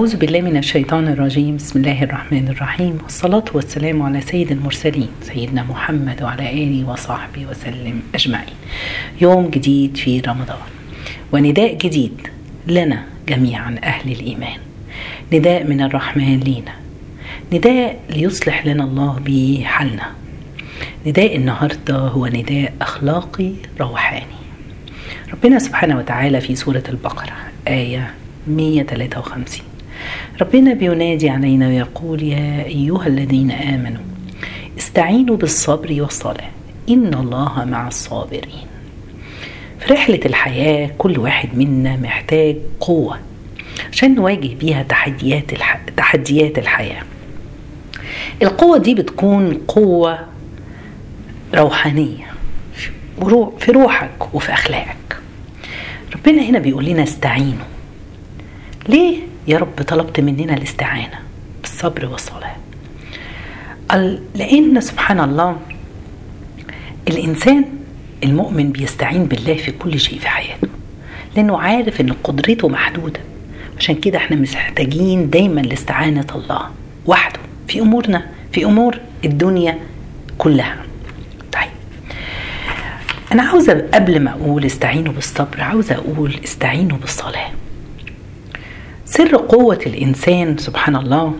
أعوذ بالله من الشيطان الرجيم. بسم الله الرحمن الرحيم. والصلاة والسلام على سيد المرسلين سيدنا محمد وعلى آله وصحبه وسلم أجمعين. يوم جديد في رمضان ونداء جديد لنا جميعا أهل الإيمان. نداء من الرحمن لينا. نداء ليصلح لنا الله به حالنا نداء النهاردة هو نداء أخلاقي روحاني. ربنا سبحانه وتعالى في سورة البقرة آية 153 ربنا بينادي علينا ويقول يا أيها الذين آمنوا استعينوا بالصبر والصلاة إن الله مع الصابرين. في رحلة الحياة كل واحد منا محتاج قوة عشان نواجه بيها تحديات الح... تحديات الحياة. القوة دي بتكون قوة روحانية في روحك وفي أخلاقك. ربنا هنا بيقول لنا استعينوا. ليه؟ يا رب طلبت مننا الاستعانة بالصبر والصلاة. لأن سبحان الله الإنسان المؤمن بيستعين بالله في كل شيء في حياته لأنه عارف إن قدرته محدودة. عشان كده إحنا محتاجين دايما لاستعانة الله وحده في أمورنا في أمور الدنيا كلها. طيب أنا عاوزة قبل ما أقول استعينوا بالصبر عاوزة أقول استعينوا بالصلاة. سر قوة الإنسان سبحان الله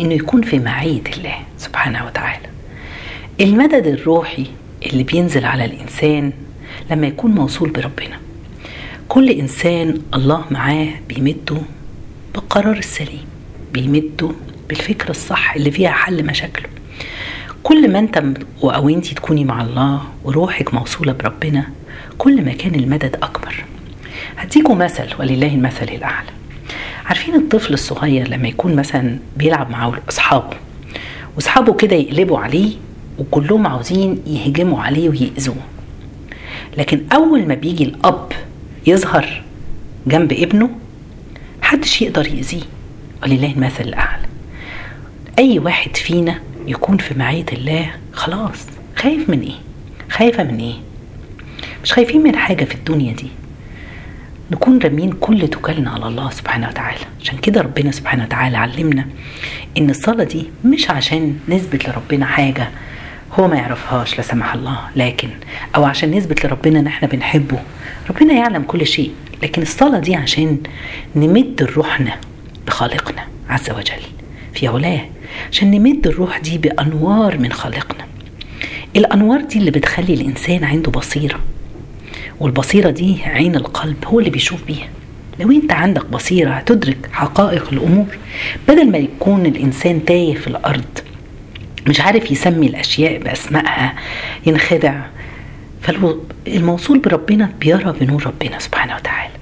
إنه يكون في معية الله سبحانه وتعالى. المدد الروحي اللي بينزل على الإنسان لما يكون موصول بربنا. كل إنسان الله معاه بيمده بالقرار السليم بيمده بالفكرة الصح اللي فيها حل مشاكله. كل ما انت أو انت تكوني مع الله وروحك موصولة بربنا كل ما كان المدد أكبر. هديكم مثل ولله المثل الأعلى. عارفين الطفل الصغير لما يكون مثلا بيلعب مع أصحابه وأصحابه كده يقلبوا عليه وكلهم عاوزين يهجموا عليه ويأذوه لكن أول ما بيجي الأب يظهر جنب ابنه محدش يقدر يأذيه ولله المثل الأعلى أي واحد فينا يكون في معية الله خلاص خايف من إيه؟ خايفة من إيه؟ مش خايفين من حاجة في الدنيا دي نكون رامين كل توكلنا على الله سبحانه وتعالى. عشان كده ربنا سبحانه وتعالى علمنا إن الصلاة دي مش عشان نثبت لربنا حاجة هو ما يعرفهاش لا سمح الله. لكن أو عشان نثبت لربنا إن إحنا بنحبه. ربنا يعلم كل شيء لكن الصلاة دي عشان نمد روحنا بخالقنا عز وجل. في علاه عشان نمد الروح دي بأنوار من خالقنا. الأنوار دي اللي بتخلي الإنسان عنده بصيرة. والبصيرة دي عين القلب هو اللي بيشوف بيها. لو انت عندك بصيرة هتدرك حقائق الأمور بدل ما يكون الإنسان تايه في الأرض مش عارف يسمي الأشياء بأسمائها ينخدع. فالموصول بربنا بيرى بنور ربنا سبحانه وتعالى.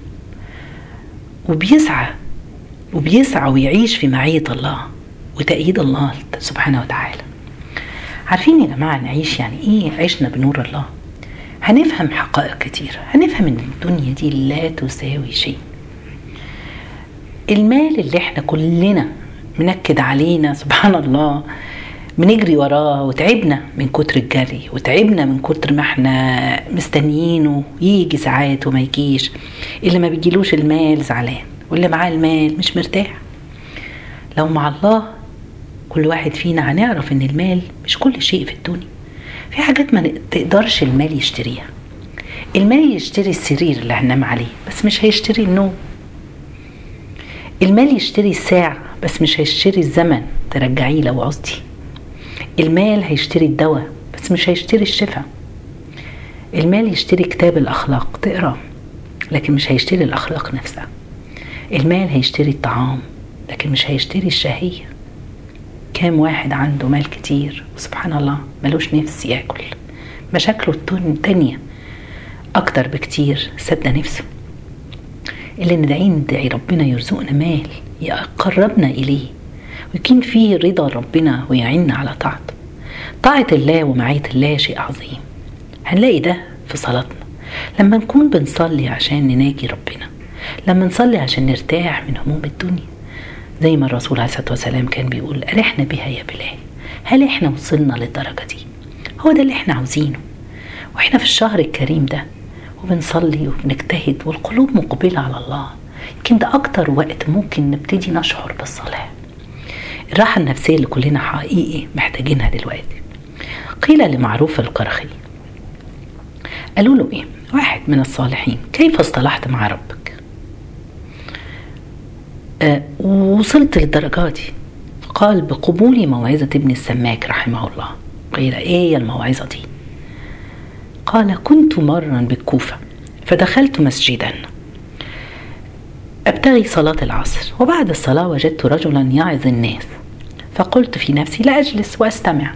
وبيسعى وبيسعى ويعيش في معية الله وتأييد الله سبحانه وتعالى. عارفين يا جماعة نعيش يعني إيه؟ عشنا بنور الله. هنفهم حقائق كتير. هنفهم إن الدنيا دي لا تساوي شيء. المال اللي إحنا كلنا منكد علينا سبحان الله بنجري وراه وتعبنا من كتر الجري وتعبنا من كتر ما إحنا مستنيينه يجي ساعات وما يجيش. اللي ما بيجيلوش المال زعلان واللي معاه المال مش مرتاح. لو مع الله كل واحد فينا هنعرف إن المال مش كل شيء في الدنيا. في حاجات ما تقدرش المال يشتريها. المال يشتري السرير اللي هننام عليه بس مش هيشتري النوم. المال يشتري الساعة بس مش هيشتري الزمن ترجعيه لو عوزتي. المال هيشتري الدواء بس مش هيشتري الشفاء. المال يشتري كتاب الأخلاق تقرأ لكن مش هيشتري الأخلاق نفسها. المال هيشتري الطعام لكن مش هيشتري الشهية. كام واحد عنده مال كتير وسبحان الله ملوش نفس ياكل. مشاكله التانية أكتر بكتير سد نفسه. اللي ندعي ندعي ربنا يرزقنا مال يقربنا إليه ويكون فيه رضا ربنا ويعيننا على طاعته. طاعة الله ومعية الله شيء عظيم. هنلاقي ده في صلاتنا. لما نكون بنصلي عشان نناجي ربنا لما نصلي عشان نرتاح من هموم الدنيا زي ما الرسول عليه الصلاة والسلام كان بيقول ارحنا بها يا بلال؟ هل إحنا وصلنا للدرجة دي؟ هو ده اللي إحنا عاوزينه. وإحنا في الشهر الكريم ده وبنصلي وبنجتهد والقلوب مقبلة على الله يمكن ده أكتر وقت ممكن نبتدي نشعر بالصلاة. الراحة النفسية اللي كلنا حقيقي محتاجينها دلوقتي. قيل لمعروف القرخي قالوا له إيه؟ واحد من الصالحين كيف اصطلحت مع ربك؟ وصلت للدرجة دي. قال بقبول موعظة ابن السماك رحمه الله. قيل إيه الموعظة دي؟ قال كنت مرا بالكوفة فدخلت مسجدا. أبتغي صلاة العصر وبعد الصلاة وجدت رجلا يعظ الناس. فقلت في نفسي لا أجلس وأستمع.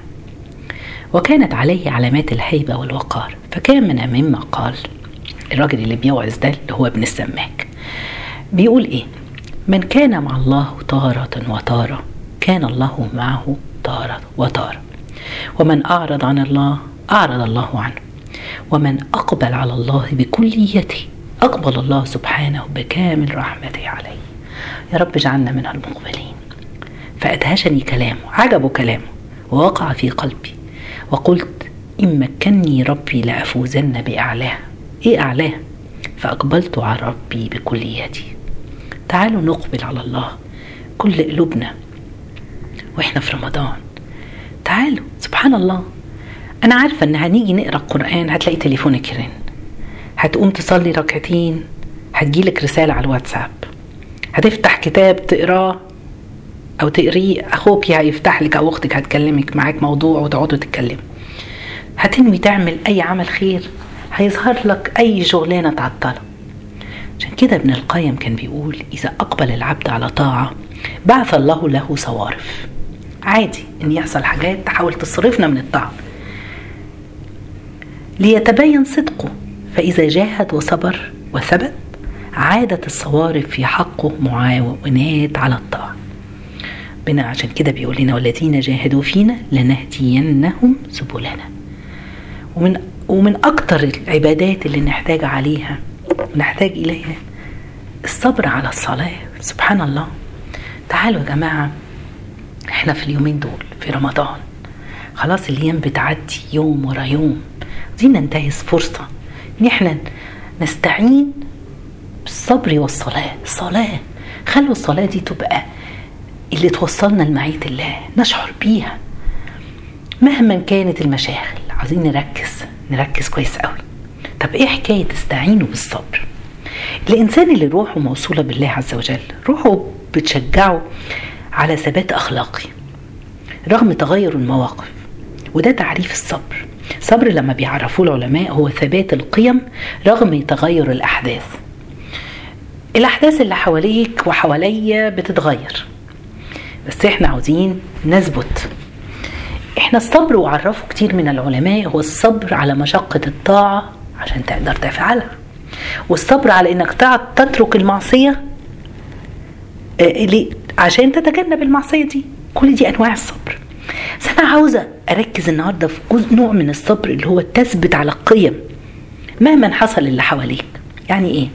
وكانت عليه علامات الهيبة والوقار. فكان من مما قال الراجل اللي بيوعظ ده اللي هو ابن السماك بيقول إيه؟ من كان مع الله تارة وتارة كان الله معه تارة وتارة ومن أعرض عن الله أعرض الله عنه. ومن أقبل على الله بكليته أقبل الله سبحانه بكامل رحمته عليه. يا رب اجعلنا من المقبلين. فأدهشني كلامه عجبه كلامه ووقع في قلبي. وقلت إن مكني ربي لأفوزن بأعلاه. إيه أعلاه؟ فأقبلت على ربي بكليتي تعالوا نقبل على الله. كل قلوبنا. وإحنا في رمضان. تعالوا سبحان الله أنا عارفة إن هنيجي نقرأ القرآن هتلاقي تليفونك يرن. هتقوم تصلي ركعتين هتجيلك رسالة على الواتساب. هتفتح كتاب تقراه أو تقريه أخوك هيفتح لك أو أختك هتكلمك معاك موضوع وتقعدوا تتكلموا. هتنوي تعمل أي عمل خير هيظهر لك أي شغلانة تعطلة عشان كده ابن القيم كان بيقول إذا أقبل العبد على طاعة بعث الله له صوارف. عادي إن يحصل حاجات تحاول تصرفنا من الطاعة. ليتبين صدقه فإذا جاهد وصبر وثبت عادت الصوارف في حقه معاونات على الطاعة. ربنا عشان كده بيقول لنا والذين جاهدوا فينا لنهدينهم سبلنا. ومن ومن أكتر العبادات اللي نحتاج عليها نحتاج إليها الصبر على الصلاة. سبحان الله. تعالوا يا جماعة إحنا في اليومين دول في رمضان. خلاص الأيام بتعدي يوم ورا يوم. دي ننتهز فرصة إن إحنا نستعين بالصبر والصلاة. الصلاة خلوا الصلاة دي تبقى اللي توصلنا لمعية الله نشعر بيها. مهما كانت المشاغل عايزين نركز نركز كويس قوي. طب إيه حكاية استعينوا بالصبر؟ الإنسان اللي روحه موصولة بالله عز وجل روحه بتشجعه على ثبات أخلاقي رغم تغير المواقف وده تعريف الصبر. الصبر لما بيعرفوه العلماء هو ثبات القيم رغم تغير الأحداث. الأحداث اللي حواليك وحواليا بتتغير بس إحنا عاوزين نثبت. إحنا الصبر وعرفه كتير من العلماء هو الصبر على مشقة الطاعة عشان تقدر تفعلها. والصبر على إنك تترك المعصية عشان تتجنب المعصية دي. كل دي أنواع الصبر. بس أنا عاوزة أركز النهاردة في جزء نوع من الصبر اللي هو تثبت على القيم مهما حصل اللي حواليك. يعني إيه؟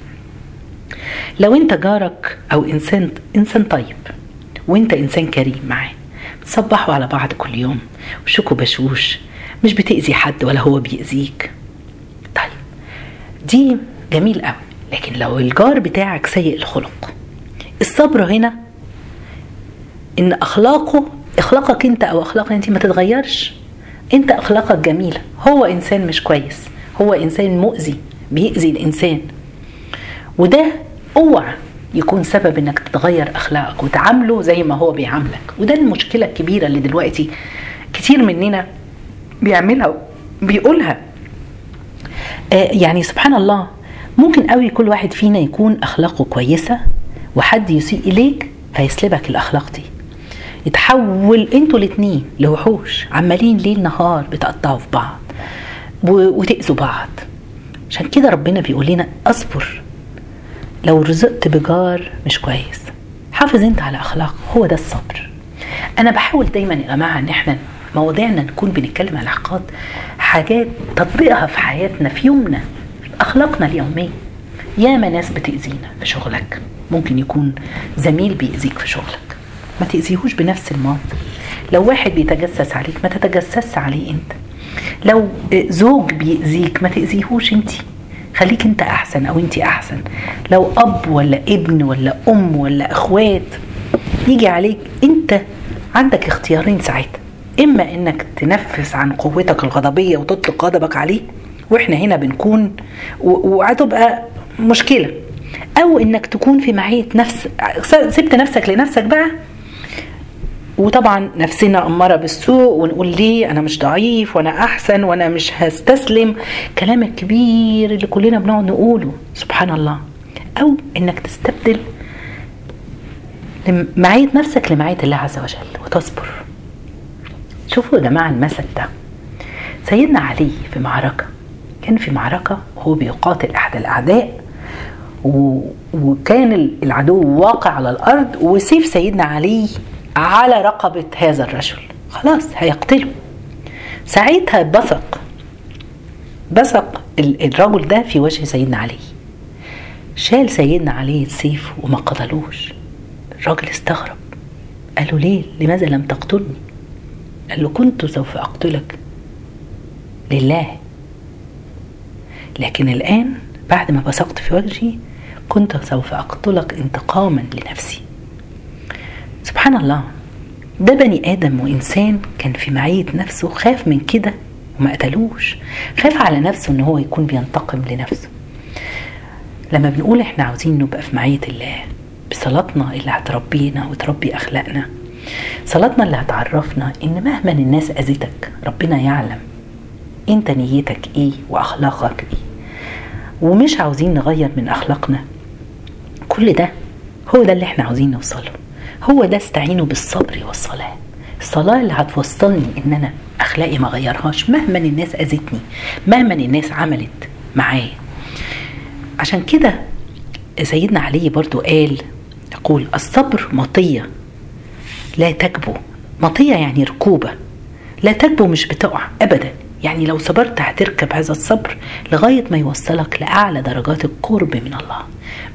لو أنت جارك أو إنسان إنسان طيب وأنت إنسان كريم معاه بتصبحوا على بعض كل يوم. وشكوا بشوش. مش بتأذي حد ولا هو بيأذيك. دي جميل قوي لكن لو الجار بتاعك سيء الخلق الصبر هنا إن أخلاقه أخلاقك أنت أو اخلاقك أنت ما تتغيرش. أنت أخلاقك جميلة هو إنسان مش كويس هو إنسان مؤذي بيأذي الإنسان. وده أوعى يكون سبب إنك تتغير أخلاقك وتعامله زي ما هو بيعاملك. وده المشكلة الكبيرة اللي دلوقتي كتير مننا بيعملها بيقولها يعني سبحان الله ممكن قوي كل واحد فينا يكون أخلاقه كويسة وحد يسيء إليك فيسلبك الأخلاق دي. يتحول أنتوا الاتنين لوحوش عمالين ليل نهار بتقطعوا في بعض وتأذوا بعض. عشان كده ربنا بيقول لنا اصبر. لو رزقت بجار مش كويس. حافظ انت على أخلاق هو ده الصبر. أنا بحاول دايما يا جماعة إن إحنا مواضيعنا نكون بنتكلم على حقات حاجات تطبيقها في حياتنا في يومنا أخلاقنا اليومية. ياما ناس بتأذينا في شغلك. ممكن يكون زميل بيأذيك في شغلك. ما تأذيهوش بنفس المنطق لو واحد بيتجسس عليك ما تتجسس عليه أنت. لو زوج بيأذيك ما تأذيهوش أنت. خليك أنت أحسن أو أنت أحسن. لو أب ولا ابن ولا أم ولا إخوات يجي عليك أنت عندك اختيارين ساعتها. إما إنك تنفس عن قوتك الغضبية وتطلق غضبك عليه وإحنا هنا بنكون وهتبقى مشكلة. أو إنك تكون في معية نفس سبت نفسك لنفسك بقى. وطبعا نفسنا أمارة بالسوء ونقول ليه أنا مش ضعيف وأنا أحسن وأنا مش هستسلم. كلام الكبير اللي كلنا بنقعد نقوله سبحان الله. أو إنك تستبدل معية نفسك لمعية الله عز وجل وتصبر. شوفوا يا جماعة المثل ده. سيدنا علي في معركة كان في معركة وهو بيقاتل أحد الأعداء وكان العدو واقع على الأرض وسيف سيدنا علي على رقبة هذا الرجل. خلاص هيقتله. ساعتها بثق بثق الرجل ده في وجه سيدنا علي. شال سيدنا علي السيف وما قتلوش. الراجل استغرب. قال له ليه؟ لماذا لم تقتلني؟ قال له كنت سوف أقتلك. لله. لكن الآن بعد ما بصقت في وجهي كنت سوف أقتلك انتقاما لنفسي. سبحان الله. ده بني آدم وإنسان كان في معية نفسه خاف من كده وما قتلوش. خاف على نفسه إن هو يكون بينتقم لنفسه. لما بنقول إحنا عاوزين نبقى في معية الله بصلاتنا اللي هتربينا وتربي أخلاقنا صلاتنا اللي هتعرفنا إن مهما الناس أذتك ربنا يعلم أنت نيتك إيه وأخلاقك إيه. ومش عاوزين نغير من أخلاقنا. كل ده هو ده اللي إحنا عاوزين نوصله. هو ده استعينوا بالصبر والصلاة. الصلاة اللي هتوصلني إن أنا أخلاقي ما غيرهاش مهما الناس أذتني مهما الناس عملت معايا. عشان كده سيدنا علي برضو قال يقول الصبر مطية. لا تكبو. مطية يعني ركوبة. لا تكبو مش بتقع أبدا. يعني لو صبرت هتركب هذا الصبر لغاية ما يوصلك لأعلى درجات القرب من الله.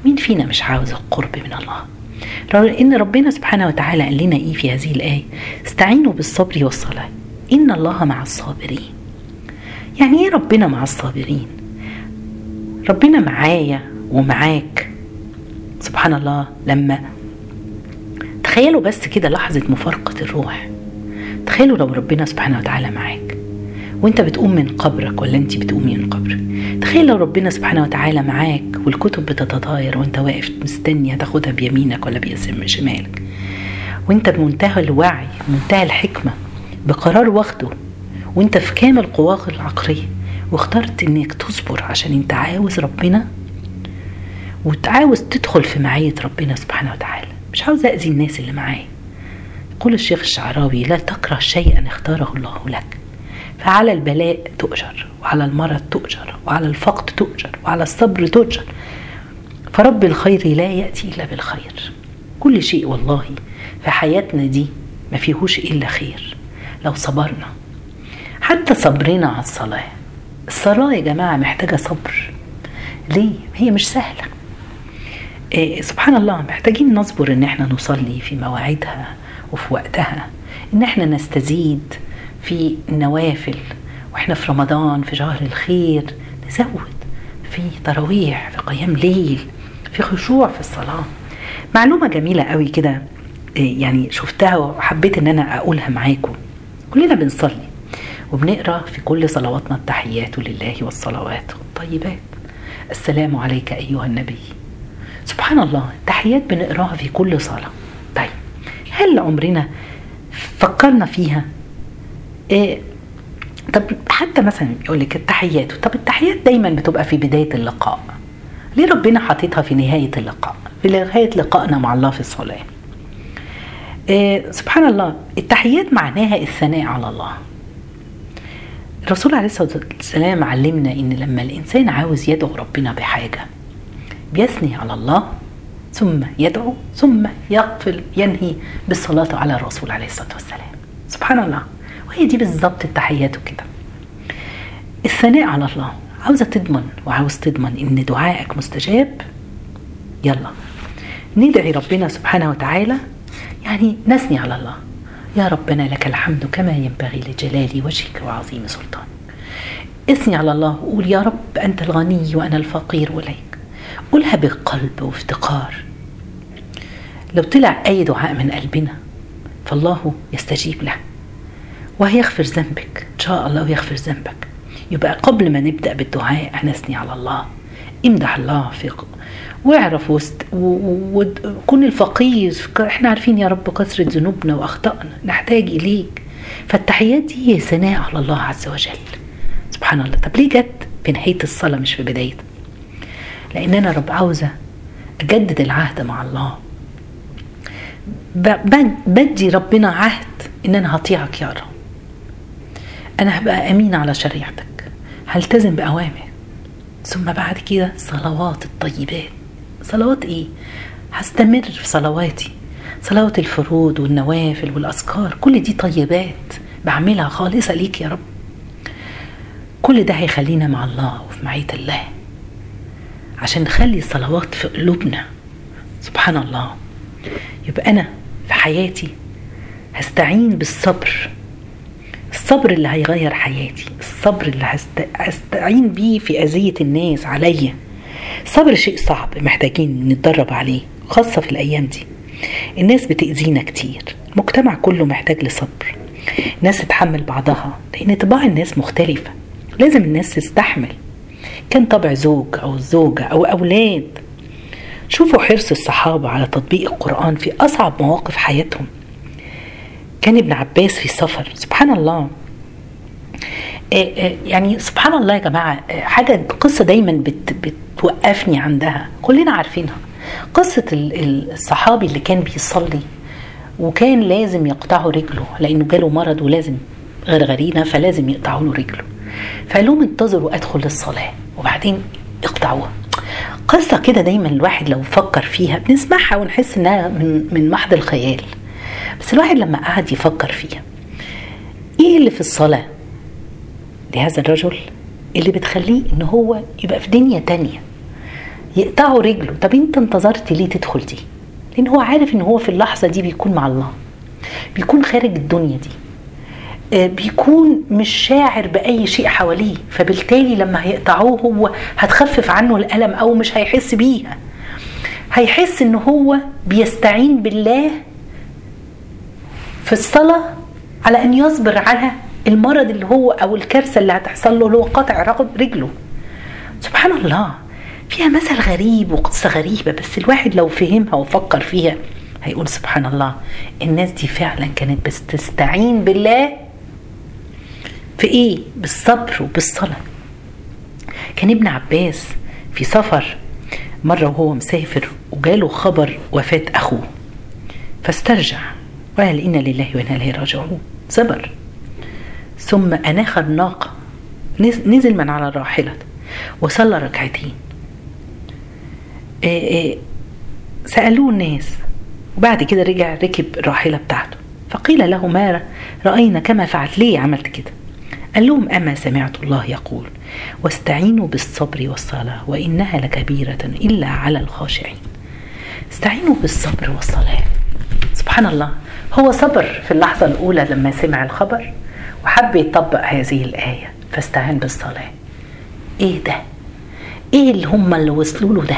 مين فينا مش عاوز القرب من الله؟ لأن ربنا سبحانه وتعالى قال لنا إيه في هذه الآية؟ استعينوا بالصبر والصلاة. إن الله مع الصابرين. يعني إيه ربنا مع الصابرين؟ ربنا معايا ومعاك. سبحان الله لما تخيلوا بس كده لحظة مفارقة الروح. تخيلوا لو ربنا سبحانه وتعالى معاك وانت بتقوم من قبرك ولا انت بتقومي من قبرك. تخيل لو ربنا سبحانه وتعالى معاك والكتب بتتطاير وانت واقف مستني هتاخدها بيمينك ولا بشمالك. وانت بمنتهى الوعي منتهى الحكمة بقرار واخده وانت في كامل قواك العقلية واخترت انك تصبر عشان انت عاوز ربنا وتعاوز تدخل في معية ربنا سبحانه وتعالى. مش عاوز أذي الناس اللي معايا. يقول الشيخ الشعراوي لا تكره شيئا اختاره الله لك. فعلى البلاء تؤجر وعلى المرض تؤجر وعلى الفقد تؤجر وعلى الصبر تؤجر. فرب الخير لا يأتي إلا بالخير. كل شيء والله في حياتنا دي ما فيهوش إلا خير. لو صبرنا حتى صبرنا على الصلاة. الصلاة يا جماعة محتاجة صبر. ليه؟ هي مش سهلة. سبحان الله محتاجين نصبر إن إحنا نصلي في مواعيدها وفي وقتها. إن إحنا نستزيد في النوافل وإحنا في رمضان في شهر الخير نزود في تراويح في قيام ليل في خشوع في الصلاة. معلومة جميلة قوي كده يعني شفتها وحبيت إن أنا أقولها معاكم. كلنا بنصلي وبنقرأ في كل صلواتنا التحيات لله والصلوات والطيبات. السلام عليك أيها النبي. سبحان الله التحيات بنقراها في كل صلاه طيب هل عمرنا فكرنا فيها؟ إيه طب حتى مثلا يقول لك التحيات طب التحيات دايما بتبقى في بداية اللقاء. ليه ربنا حاططها في نهاية اللقاء؟ في نهاية لقائنا مع الله في الصلاة. إيه سبحان الله التحيات معناها الثناء على الله. الرسول عليه الصلاة والسلام علمنا إن لما الإنسان عاوز يدعو ربنا بحاجة بيثني على الله ثم يدعو ثم يقفل ينهي بالصلاة على الرسول عليه الصلاة والسلام. سبحان الله. وهي دي بالظبط التحيات كده الثناء على الله. عاوزة تضمن وعاوز تضمن إن دعائك مستجاب يلا. ندعي ربنا سبحانه وتعالى. يعني نثني على الله. يا ربنا لك الحمد كما ينبغي لجلال وجهك وعظيم سلطانك اثني على الله وقول يا رب أنت الغني وأنا الفقير إليك. قولها بقلب وافتقار. لو طلع أي دعاء من قلبنا فالله يستجيب له. وهيغفر ذنبك إن شاء الله ويغفر ذنبك. يبقى قبل ما نبدأ بالدعاء هنثني على الله. امدح الله في واعرف وست... وكن الفقير. إحنا عارفين يا رب كثرة ذنوبنا واخطائنا نحتاج إليك. فالتحيات دي هي ثناء على الله عز وجل. سبحان الله. طب ليه جت في نهاية الصلاة مش في بدايتها؟ لأن أنا رب عاوزة أجدد العهد مع الله. بدي ربنا عهد إن أنا هطيعك يا رب. أنا هبقى أمين على شريعتك. هلتزم بأوامر. ثم بعد كده صلوات الطيبات. صلوات إيه؟ هستمر في صلواتي. صلوات الفروض والنوافل والأذكار. كل دي طيبات بعملها خالصة ليك يا رب. كل ده هيخلينا مع الله وفي معية الله. عشان نخلي الصلوات في قلوبنا. سبحان الله يبقى أنا في حياتي هستعين بالصبر. الصبر اللي هيغير حياتي. الصبر اللي هستعين بيه في أذية الناس عليا. الصبر شيء صعب محتاجين نتدرب عليه خاصة في الأيام دي. الناس بتأذينا كتير. المجتمع كله محتاج لصبر. ناس تتحمل بعضها لأن طباع الناس مختلفة. لازم الناس تستحمل. كان طبع زوج أو زوجة أو أولاد. شوفوا حرص الصحابة على تطبيق القرآن في أصعب مواقف حياتهم. كان ابن عباس في سفر سبحان الله. يعني سبحان الله يا جماعة حاجة قصة دايما بت بتوقفني عندها. كلنا عارفينها. قصة الصحابي اللي كان بيصلي وكان لازم يقطعوا رجله لأنه جاله مرض ولازم غرغرينا فلازم يقطعوا له رجله. فقال لهم انتظروا أدخل للصلاة. وبعدين اقطعوها. قصة كده دايما الواحد لو فكر فيها بنسمعها ونحس إنها من من محض الخيال. بس الواحد لما قعد يفكر فيها إيه اللي في الصلاة؟ لهذا الرجل اللي بتخليه إن هو يبقى في دنيا تانية. يقطعوا رجله. طب أنت انتظرت ليه تدخل دي؟ لأن هو عارف إن هو في اللحظة دي بيكون مع الله. بيكون خارج الدنيا دي. بيكون مش شاعر بأي شيء حواليه. فبالتالي لما هيقطعوه هو هتخفف عنه الألم أو مش هيحس بيها هيحس إن هو بيستعين بالله في الصلاة على أن يصبر على المرض اللي هو أو الكارثة اللي هتحصل له اللي هو قطع رجله. سبحان الله. فيها مثل غريب وقصة غريبة بس الواحد لو فهمها وفكر فيها هيقول سبحان الله الناس دي فعلا كانت بتستعين بالله في إيه؟ بالصبر وبالصلاة. كان ابن عباس في سفر مرة وهو مسافر وجاله خبر وفاة أخوه. فاسترجع وقال إنا لله وإنا إليه راجعون. صبر. ثم أناخ الناقة. نزل من على الراحلة وصلى ركعتين. سألوه الناس. وبعد كده رجع ركب الراحلة بتاعته. فقيل له ما رأينا كما فعلت؟ ليه عملت كده؟ قال لهم أما سمعت الله يقول واستعينوا بالصبر والصلاة وإنها لكبيرة إلا على الخاشعين استعينوا بالصبر والصلاة سبحان الله هو صبر في اللحظة الأولى لما سمع الخبر وحب يطبق هذه الآية فاستعين بالصلاة إيه ده؟ إيه اللي هم اللي وصلوا له ده؟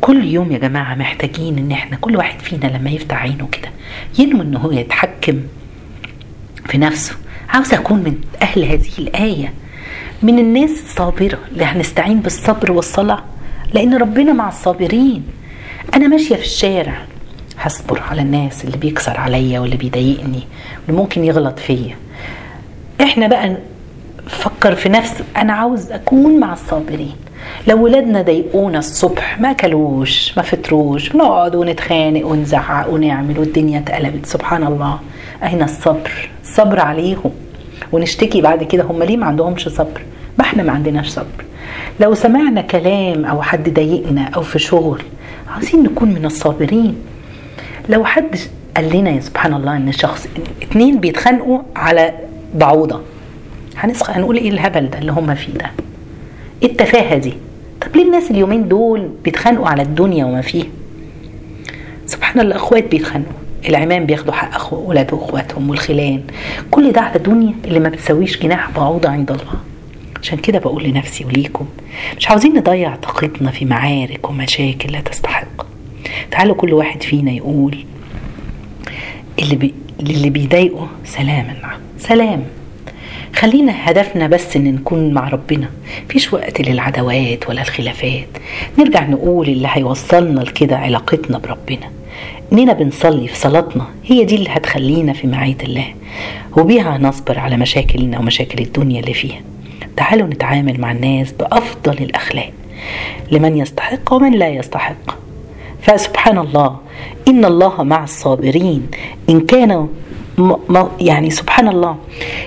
كل يوم يا جماعة محتاجين إن إحنا كل واحد فينا لما يفتح عينه كده ينوي إن هو يتحكم في نفسه عاوز أكون من أهل هذه الآية من الناس الصابرة اللي هنستعين بالصبر والصلاة لأن ربنا مع الصابرين. أنا ماشية في الشارع هصبر على الناس اللي بيكسر عليا واللي بيضايقني واللي ممكن يغلط فيا. إحنا بقى فكر في نفسي أنا عاوز أكون مع الصابرين. لو ولادنا ضايقونا الصبح ما كلوش ما فطروش نقعد ونتخانق ونزعق ونعمل والدنيا اتقلبت سبحان الله. اين الصبر الصبر عليهم. ونشتكي بعد كده هم ليه ما عندهمش صبر؟ ما إحنا ما عندناش صبر. لو سمعنا كلام أو حد ضايقنا أو في شغل عاوزين نكون من الصابرين. لو حد قال لنا يا سبحان الله إن شخص اتنين بيتخانقوا على بعوضة. هنسخ هنقول إيه الهبل ده اللي هم فيه ده؟ إيه التفاهة دي؟ طب ليه الناس اليومين دول بيتخانقوا على الدنيا وما فيها سبحان الله أخوات بيتخانقوا. العمام بياخدوا حق ولاد اخواتهم والخلان. كل ده على الدنيا اللي ما بتسويش جناح بعوضة عند الله. عشان كده بقول لنفسي وليكم مش عاوزين نضيع طاقتنا في معارك ومشاكل لا تستحق. تعالوا كل واحد فينا يقول اللي بي... اللي بيضايقه سلاما معه. سلام. خلينا هدفنا بس إن نكون مع ربنا. مفيش وقت للعداوات ولا الخلافات. نرجع نقول اللي هيوصلنا لكده علاقتنا بربنا. اننا بنصلي في صلاتنا. هي دي اللي هتخلينا في معية الله. وبيها نصبر على مشاكلنا ومشاكل الدنيا اللي فيها. تعالوا نتعامل مع الناس بأفضل الأخلاق. لمن يستحق ومن لا يستحق. فسبحان الله. إن الله مع الصابرين. إن م- يعني سبحان الله.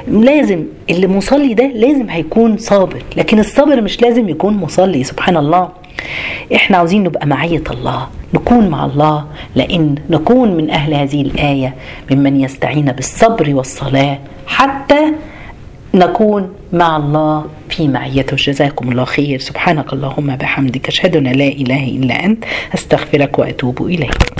لازم اللي مصلي ده لازم هيكون صابر. لكن الصابر مش لازم يكون مصلي. سبحان الله. إحنا عاوزين نبقى معية الله نكون مع الله لأن نكون من أهل هذه الآية ممن يستعين بالصبر والصلاة حتى نكون مع الله في معيته جزاكم الله خير. سبحانك اللهم بحمدك أشهد أن لا إله إلا أنت أستغفرك وأتوب إليك.